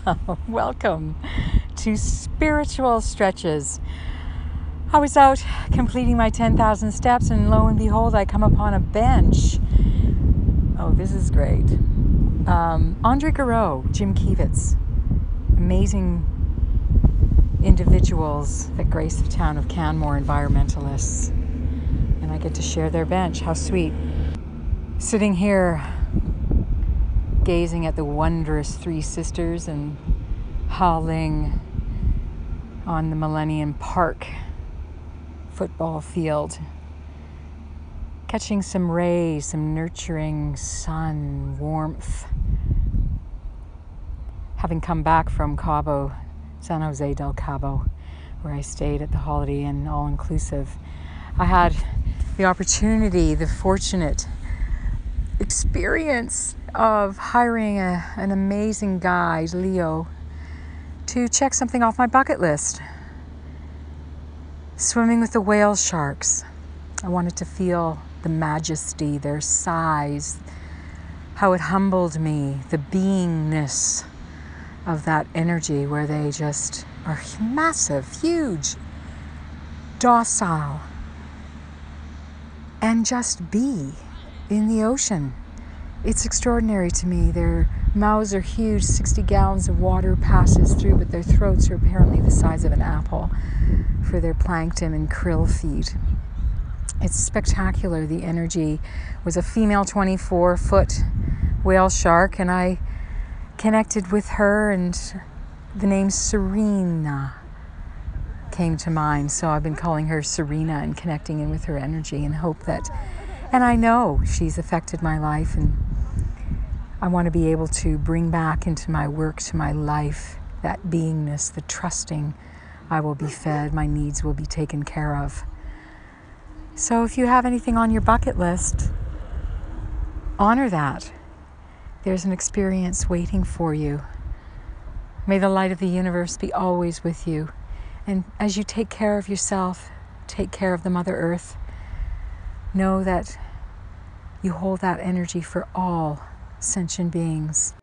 Welcome to Spiritual Stretches. I was out completing my 10,000 steps, and lo and behold, I come upon a bench. Oh, this is great. Um, Andre Garreau, Jim Kivitz, amazing individuals that grace the town of Canmore, environmentalists. And I get to share their bench. How sweet. Sitting here, gazing at the wondrous Three Sisters and howling on the Millennium Park football field, catching some rays, some nurturing sun, warmth. Having come back from Cabo, San Jose del Cabo, where I stayed at the Holiday Inn all inclusive, I had the opportunity, the fortunate experience of hiring a, an amazing guide, Leo, to check something off my bucket list. Swimming with the whale sharks. I wanted to feel the majesty, their size, how it humbled me, the beingness of that energy where they just are massive, huge, docile, and just be in the ocean. It's extraordinary to me. Their mouths are huge, 60 gallons of water passes through, but their throats are apparently the size of an apple for their plankton and krill feed. It's spectacular. The energy was a female 24 foot whale shark, and I connected with her, and the name Serena came to mind. So I've been calling her Serena and connecting in with her energy and hope that, and I know she's affected my life and I want to be able to bring back into my work, to my life, that beingness, the trusting I will be fed, my needs will be taken care of. So if you have anything on your bucket list, honor that. There's an experience waiting for you. May the light of the universe be always with you. And as you take care of yourself, take care of the Mother Earth, know that you hold that energy for all sentient beings.